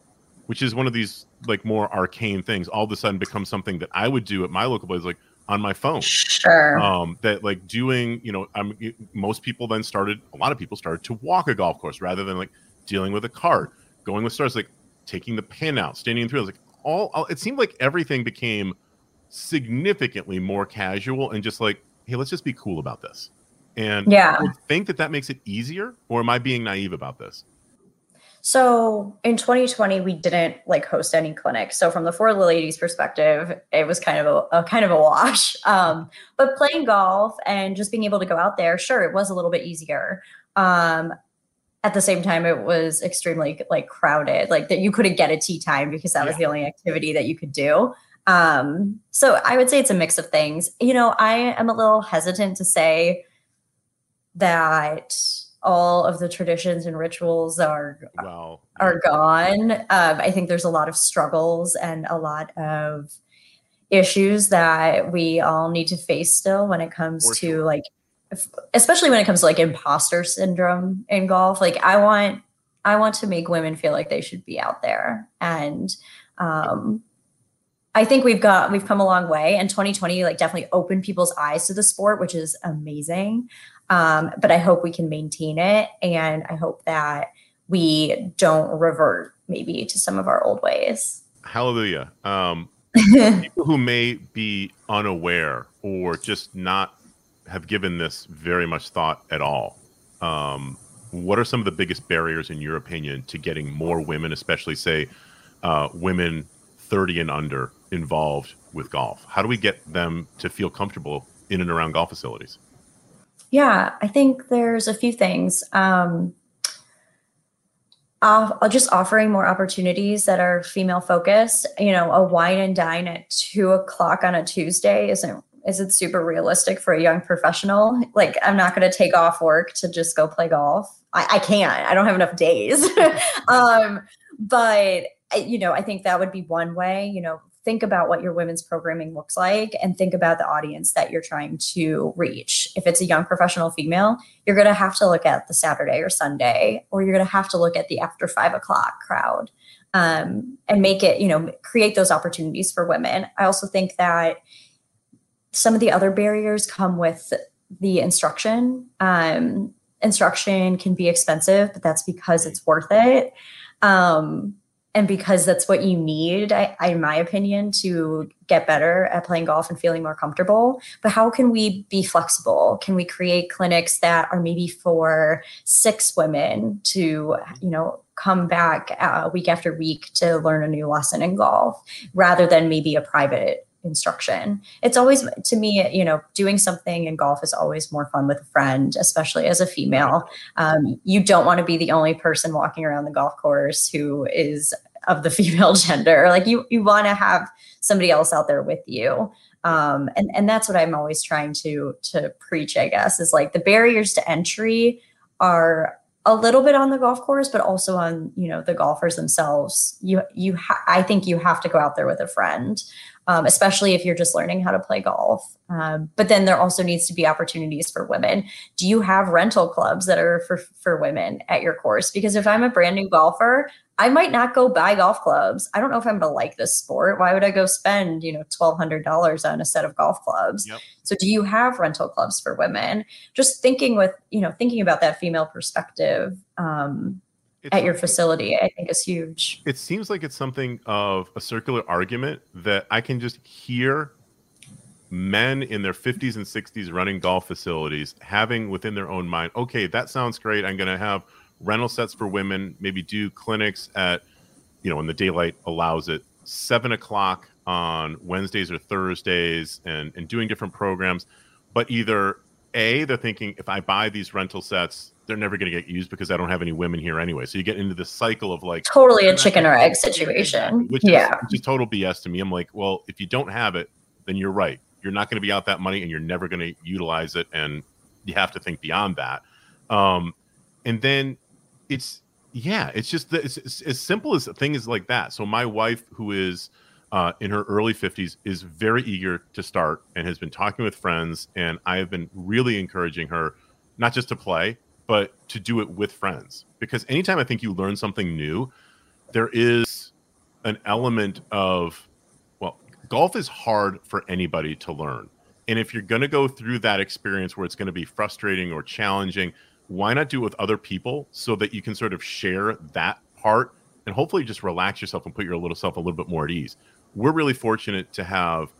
which is one of these like more arcane things, all of a sudden becomes something that I would do at my local place, like on my phone. Sure. Um, that like doing, you know, I'm most people then started, a lot of people started to walk a golf course rather than like dealing with a cart, going with stars, like taking the pin out, standing through. in through. Like all, all, it seemed like everything became significantly more casual and just like, hey, let's just be cool about this. And yeah, I think that that makes it easier, or am I being naive about this? So in 2020, we didn't like host any clinics. So from the four ladies perspective, it was kind of a, a kind of a wash. Um, but playing golf and just being able to go out there, sure, it was a little bit easier. Um, at the same time, it was extremely like crowded. Like that, you couldn't get a tee time because that yeah. was the only activity that you could do. Um, so I would say it's a mix of things. You know, I am a little hesitant to say that all of the traditions and rituals are well, are gone. Um, I think there's a lot of struggles and a lot of issues that we all need to face still when it comes For to sure. like especially when it comes to like imposter syndrome in golf like i want i want to make women feel like they should be out there and um I think we've got we've come a long way, and 2020 like definitely opened people's eyes to the sport, which is amazing. Um, but I hope we can maintain it, and I hope that we don't revert maybe to some of our old ways. Hallelujah. Um, people who may be unaware or just not have given this very much thought at all. Um, what are some of the biggest barriers, in your opinion, to getting more women, especially say uh, women 30 and under, involved with golf? How do we get them to feel comfortable in and around golf facilities? Yeah, I think there's a few things. Um, uh, just offering more opportunities that are female focused. You know, a wine and dine at two o'clock on a Tuesday isn't isn't super realistic for a young professional. Like, I'm not going to take off work to just go play golf. I, I can't. I don't have enough days. um, but you know, I think that would be one way. You know, think about what your women's programming looks like and think about the audience that you're trying to reach. If it's a young professional female, you're going to have to look at the Saturday or Sunday, or you're going to have to look at the after five o'clock crowd um, and make it, you know, create those opportunities for women. I also think that some of the other barriers come with the instruction. Um, instruction can be expensive, but that's because it's worth it. Um, and because that's what you need I, in my opinion to get better at playing golf and feeling more comfortable but how can we be flexible can we create clinics that are maybe for six women to you know come back uh, week after week to learn a new lesson in golf rather than maybe a private instruction. It's always to me, you know, doing something in golf is always more fun with a friend, especially as a female. Um, you don't want to be the only person walking around the golf course who is of the female gender. Like you, you want to have somebody else out there with you. Um, and and that's what I'm always trying to to preach. I guess is like the barriers to entry are a little bit on the golf course, but also on you know the golfers themselves. You you ha- I think you have to go out there with a friend um, especially if you're just learning how to play golf. Um, but then there also needs to be opportunities for women. Do you have rental clubs that are for for women at your course? Because if I'm a brand new golfer, I might not go buy golf clubs. I don't know if I'm gonna like this sport. Why would I go spend you know twelve hundred dollars on a set of golf clubs? Yep. So do you have rental clubs for women? Just thinking with you know thinking about that female perspective. Um, at your facility, I think is huge. It seems like it's something of a circular argument that I can just hear men in their 50s and 60s running golf facilities having within their own mind, okay, that sounds great. I'm going to have rental sets for women, maybe do clinics at, you know, when the daylight allows it, seven o'clock on Wednesdays or Thursdays and, and doing different programs. But either A, they're thinking if I buy these rental sets, they're never going to get used because I don't have any women here anyway. So you get into this cycle of like totally a chicken or egg situation. Which yeah, is, which is total BS to me. I'm like, well, if you don't have it, then you're right. You're not going to be out that money, and you're never going to utilize it, and you have to think beyond that. Um, and then it's yeah, it's just the, it's, it's as simple as things like that. So my wife, who is uh, in her early 50s, is very eager to start and has been talking with friends, and I have been really encouraging her not just to play but to do it with friends. Because anytime I think you learn something new, there is an element of well, golf is hard for anybody to learn. And if you're going to go through that experience where it's going to be frustrating or challenging, why not do it with other people so that you can sort of share that part and hopefully just relax yourself and put your little self a little bit more at ease. We're really fortunate to have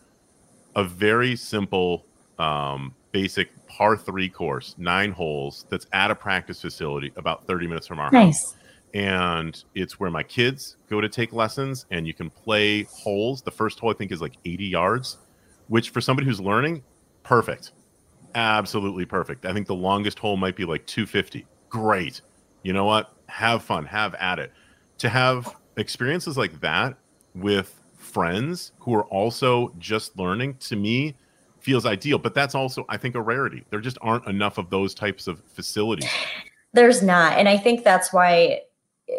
a very simple, um, basic par three course, nine holes that's at a practice facility about 30 minutes from our Nice. house. And it's where my kids go to take lessons, and you can play holes. The first hole, I think, is like 80 yards, which for somebody who's learning, perfect. Absolutely perfect. I think the longest hole might be like 250. Great. You know what? Have fun, have at it. To have experiences like that with friends who are also just learning to me feels ideal but that's also i think a rarity there just aren't enough of those types of facilities There's not. And I think that's why eh,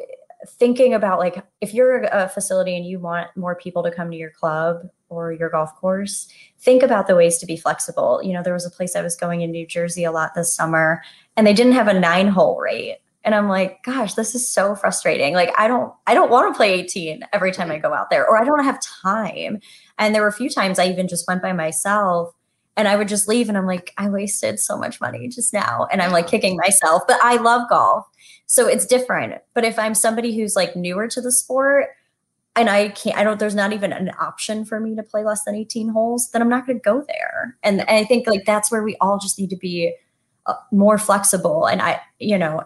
thinking about like if you're a facility and you want more people to come to your club or your golf course, think about the ways to be flexible. You know, there was a place I was going in New Jersey a lot this summer and they didn't have a nine hole rate. And I'm like, gosh, this is so frustrating. Like I don't I don't want to play 18 every time I go out there or I don't have time. And there were a few times I even just went by myself and I would just leave and I'm like, I wasted so much money just now. And I'm like kicking myself, but I love golf. So it's different. But if I'm somebody who's like newer to the sport and I can't, I don't, there's not even an option for me to play less than 18 holes, then I'm not going to go there. And, and I think like that's where we all just need to be uh, more flexible. And I, you know,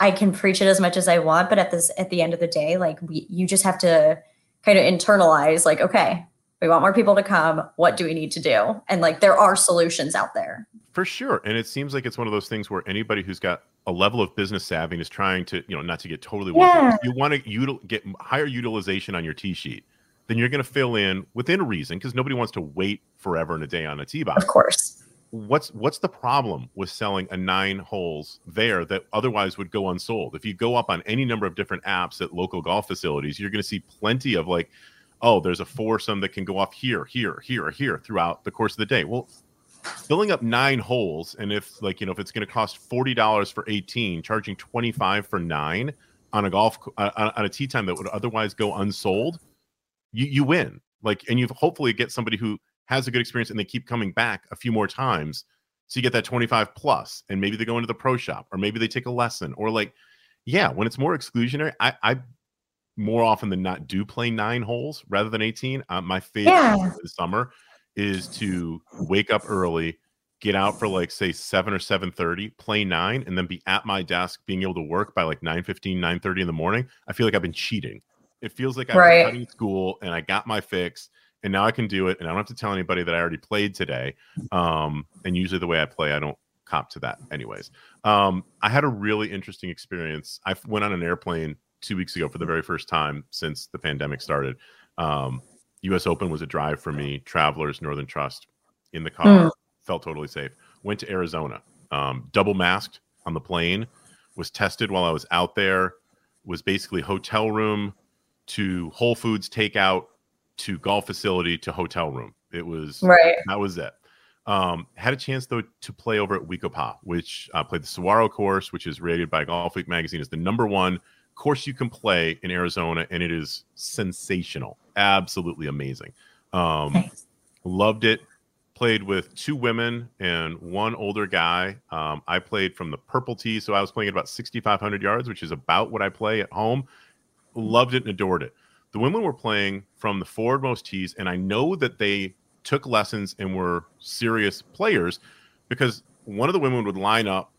I can preach it as much as I want, but at this, at the end of the day, like we, you just have to kind of internalize like, okay, we want more people to come. What do we need to do? And like there are solutions out there. for sure and it seems like it's one of those things where anybody who's got a level of business savvy and is trying to you know not to get totally Yeah. you want to util- get higher utilization on your tee sheet then you're going to fill in within reason because nobody wants to wait forever in a day on a tee box Of course. what's what's the problem with selling a nine holes there that otherwise would go unsold if you go up on any number of different apps at local golf facilities you're going to see plenty of like oh there's a foursome that can go off here here here here throughout the course of the day well filling up nine holes and if like you know if it's going to cost $40 for 18 charging 25 for nine on a golf uh, on a tee time that would otherwise go unsold you you win like and you hopefully get somebody who has a good experience and they keep coming back a few more times so you get that 25 plus and maybe they go into the pro shop or maybe they take a lesson or like yeah when it's more exclusionary i i more often than not do play nine holes rather than 18 uh, my favorite Yeah. part of the summer is to wake up early get out for like say 7 or 7.30 play 9 and then be at my desk being able to work by like 9.15 9.30 in the morning i feel like i've been cheating. It feels like i've Right. cutting school and i got my fix and now i can do it and i don't have to tell anybody that i already played today um, and usually the way i play i don't cop to that anyways. Um, i had a really interesting experience. I went on an airplane two weeks ago for the very first time since the pandemic started. Um, us open was a drive for me travelers northern trust in the car Mm. felt totally safe went to arizona um, double masked on the plane was tested while i was out there was basically hotel room to whole foods takeout to golf facility to hotel room it was Right. that was it. Um, had a chance though to play over at We-Ko-Pa, which uh, played the Saguaro course, which is rated by Golfweek magazine as the number one course you can play in Arizona, and it is sensational, absolutely amazing. Um, loved it. Played with two women and one older guy. Um, I played from the purple tee, so I was playing at about 6,500 yards, which is about what I play at home. Loved it and adored it. The women were playing from the forwardmost tees, and I know that they took lessons and were serious players because one of the women would line up,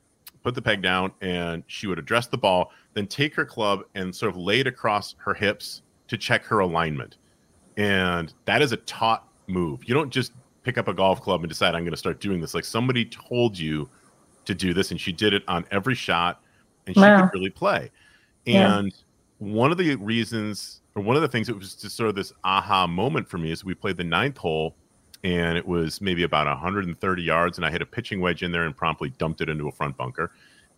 put the peg down, and she would address the ball, then take her club and sort of lay it across her hips to check her alignment. And that is a taught move. You don't just pick up a golf club and decide I'm going to start doing this. Like somebody told you to do this, and she did it on every shot, and she Wow. could really play. Yeah. And one of the reasons, or one of the things that was just sort of this aha moment for me is we played the ninth hole, and it was maybe about 130 yards, and I hit a pitching wedge in there and promptly dumped it into a front bunker.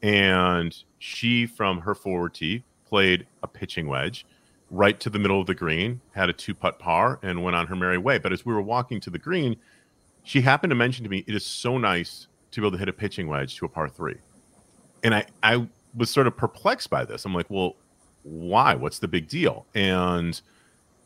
And she, from her forward tee, played a pitching wedge right to the middle of the green, had a two putt par, and went on her merry way. But as we were walking to the green, she happened to mention to me, "It is so nice to be able to hit a pitching wedge to a par three. And I, I was sort of perplexed by this. I'm like, well, why? What's the big deal? And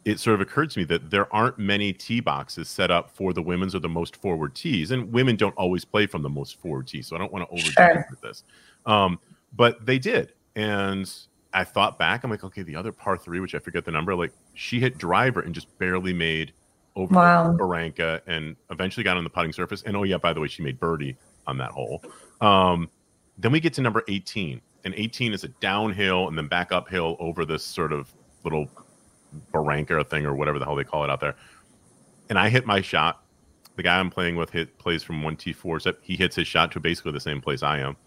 it sort of occurred to me that there aren't many tee boxes set up for the women's or the most forward tees, and women don't always play from the most forward tee, so I don't want to overdo sure. this. Um, but they did, and I thought back, I'm like, okay, the other par three, which I forget the number, like she hit driver and just barely made over wow. Barranca, and eventually got on the putting surface. And oh yeah, by the way, she made birdie on that hole. Um, then we get to number 18, and 18 is a downhill and then back uphill over this sort of little barranca thing or whatever the hell they call it out there. And I hit my shot. The guy I'm playing with hit plays from one T four. So he hits his shot to basically the same place I am,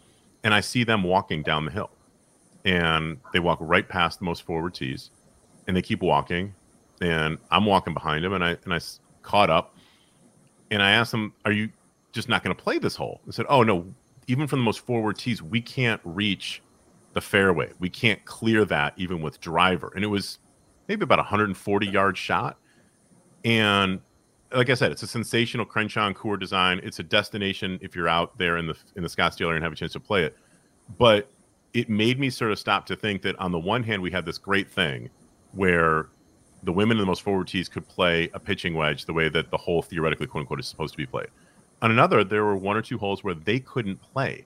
and I see them walking down the hill, and they walk right past the most forward tees, and they keep walking, and I'm walking behind them, and I and I caught up, and I asked them, "Are you just not going to play this hole?" they said, "Oh no, even from the most forward tees, we can't reach the fairway. We can't clear that even with driver." And it was maybe about 140 yard shot. And like I said, it's a sensational Crenshaw and Coore design. It's a destination if you're out there in the in the Scottsdale area and have a chance to play it. But it made me sort of stop to think that on the one hand, we had this great thing where the women in the most forward tees could play a pitching wedge the way that the hole theoretically quote unquote is supposed to be played. On another, there were one or two holes where they couldn't play.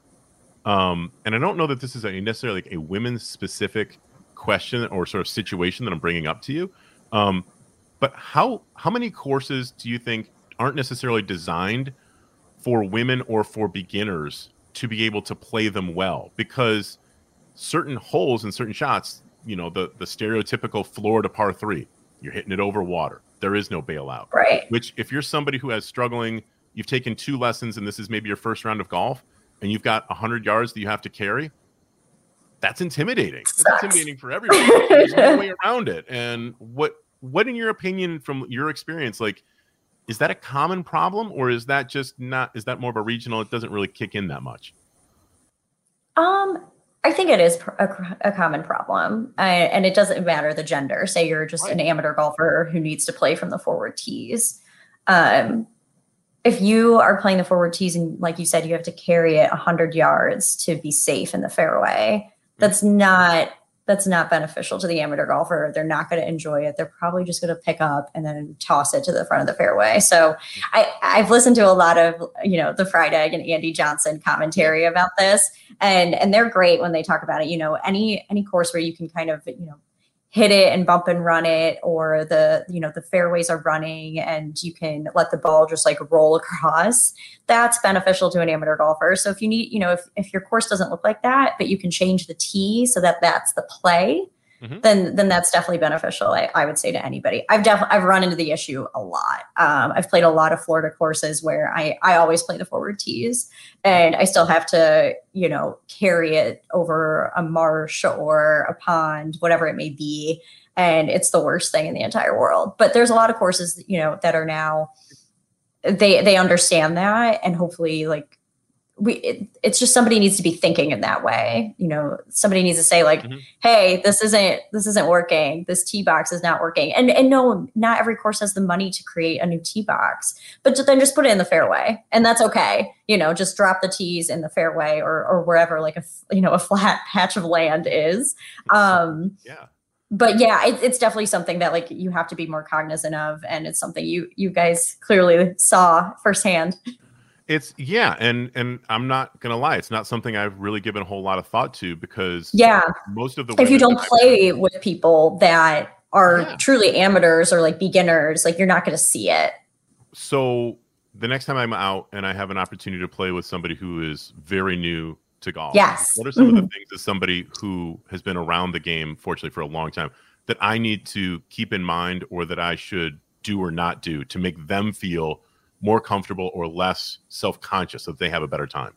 Um, and I don't know that this is a necessarily like a women's specific question or sort of situation that I'm bringing up to you. Um, but how how many courses do you think aren't necessarily designed for women or for beginners to be able to play them well? Because certain holes and certain shots, you know, the the stereotypical Florida par three, you're hitting it over water. There is no bailout. Right. Which if you're somebody who has struggling, you've taken two lessons and this is maybe your first round of golf, and you've got hundred yards that you have to carry that's intimidating. That's intimidating for everyone. There's no way around it. And what what in your opinion from your experience like is that a common problem or is that just not is that more of a regional it doesn't really kick in that much um i think it is a, a common problem. And it doesn't matter the gender. Say you're just an amateur golfer who needs to play from the forward tees. Um if you are playing the forward tees and like you said you have to carry it 100 yards to be safe in the fairway that's not that's not beneficial to the amateur golfer. They're not going to enjoy it. They're probably just going to pick up and then toss it to the front of the fairway. So I, I've listened to a lot of, you know, the Fried Egg and Andy Johnson commentary about this. And and they're great when they talk about it. You know, any any course where you can kind of, you know, hit it and bump and run it or the you know the fairways are running and you can let the ball just like roll across that's beneficial to an amateur golfer. So if you need you know if, if your course doesn't look like that but you can change the tee so that that's the play mm-hmm. then then that's definitely beneficial. I, I would say to anybody. I've definitely I've run into the issue a lot. Um, I've played a lot of Florida courses where I I always play the forward tees, and I still have to you know carry it over a marsh or a pond, whatever it may be, and it's the worst thing in the entire world. But there's a lot of courses you know that are now they they understand that and hopefully like we it, it's just somebody needs to be thinking in that way you know somebody needs to say like mm-hmm. hey this isn't this isn't working this tee box is not working and and no not every course has the money to create a new tee box but then just put it in the fairway and that's okay you know just drop the tees in the fairway or or wherever like a you know a flat patch of land is um yeah but yeah, it, it's definitely something that like you have to be more cognizant of, and it's something you you guys clearly saw firsthand. It's yeah, and and I'm not gonna lie, it's not something I've really given a whole lot of thought to because yeah, most of the if you don't play I've, with people that are yeah. truly amateurs or like beginners, like you're not gonna see it. So the next time I'm out and I have an opportunity to play with somebody who is very new to golf, yes, what are some mm-hmm. of the mm-hmm. things as somebody who has been around the game, fortunately for a long time, that I need to keep in mind or that I should do or not do to make them feel more comfortable or less self conscious that they have a better time?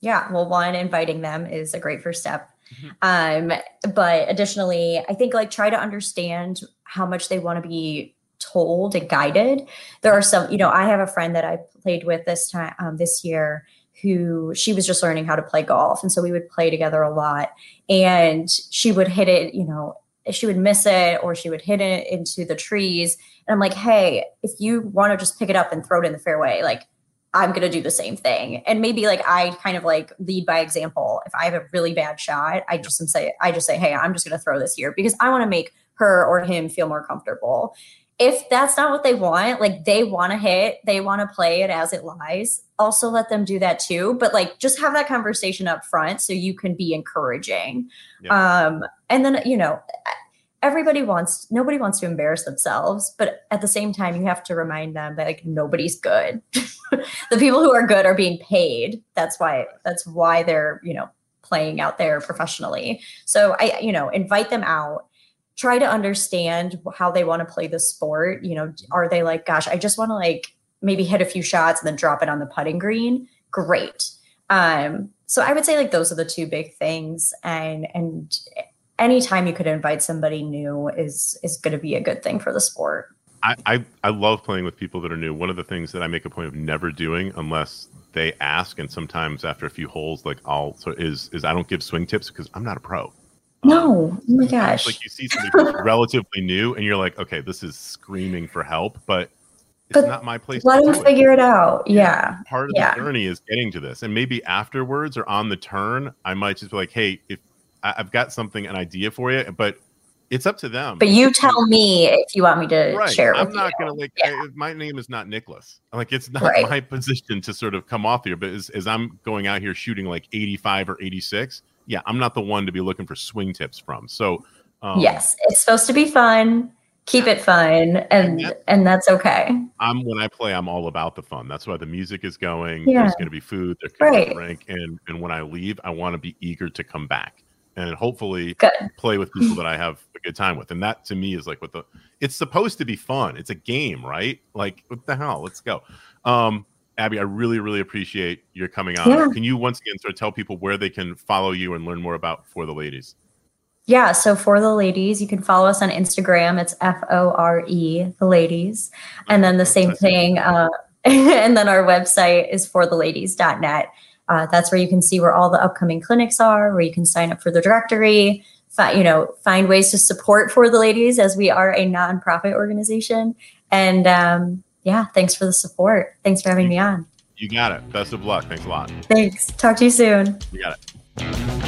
Yeah, well, one, inviting them is a great first step. Mm-hmm. Um, but additionally, I think like try to understand how much they want to be told and guided. There are some, you know, I have a friend that I played with this time um, this year who she was just learning how to play golf, and so we would play together a lot. And she would hit it, you know, she would miss it or she would hit it into the trees. And I'm like, hey, if you want to just pick it up and throw it in the fairway, like I'm going to do the same thing. And maybe like I kind of like lead by example. If I have a really bad shot, I just say, I just say, hey, I'm just going to throw this here because I want to make her or him feel more comfortable. If that's not what they want, like they want to hit, they want to play it as it lies, also let them do that too. But like just have that conversation up front so you can be encouraging. Yeah. Um, and then, you know, everybody wants nobody wants to embarrass themselves but at the same time you have to remind them that like nobody's good the people who are good are being paid that's why that's why they're you know playing out there professionally so i you know invite them out try to understand how they want to play the sport you know are they like gosh i just want to like maybe hit a few shots and then drop it on the putting green great um so i would say like those are the two big things and and anytime you could invite somebody new is is going to be a good thing for the sport. I, I, I love playing with people that are new. One of the things that I make a point of never doing unless they ask, and sometimes after a few holes, like I'll so is is I don't give swing tips because I'm not a pro. No, um, oh my gosh! Like you see somebody relatively new, and you're like, okay, this is screaming for help, but it's but not my place. Let them figure it out. Yeah. Part of yeah. the journey is getting to this, and maybe afterwards or on the turn, I might just be like, hey, if I've got something, an idea for you, but it's up to them. But you tell me if you want me to right. share I'm not going to like, yeah. I, my name is not Nicklaus. Like, it's not right. my position to sort of come off here. But as, as I'm going out here shooting like 85 or 86, yeah, I'm not the one to be looking for swing tips from. So, um, yes, it's supposed to be fun. Keep it fun, and and, and that's okay. I'm when I play, I'm all about the fun. That's why the music is going. Yeah. There's going to be food. There's going to be drink, and and when I leave, I want to be eager to come back and hopefully good. play with people that I have a good time with. And that to me is like what the it's supposed to be fun. It's a game, right? Like what the hell? Let's go. Um, Abby, I really, really appreciate your coming on. Yeah. Can you once again sort of tell people where they can follow you and learn more about For the Ladies? Yeah, so for the ladies, you can follow us on Instagram. It's F O R E, the ladies. And then the same thing. Uh, and then our website is fortheladies.net. Uh, that's where you can see where all the upcoming clinics are, where you can sign up for the directory, fi- you know, find ways to support for the ladies as we are a nonprofit organization. And um, yeah, thanks for the support. Thanks for having me on. You got it. Best of luck. Thanks a lot. Thanks. Talk to you soon. You got it.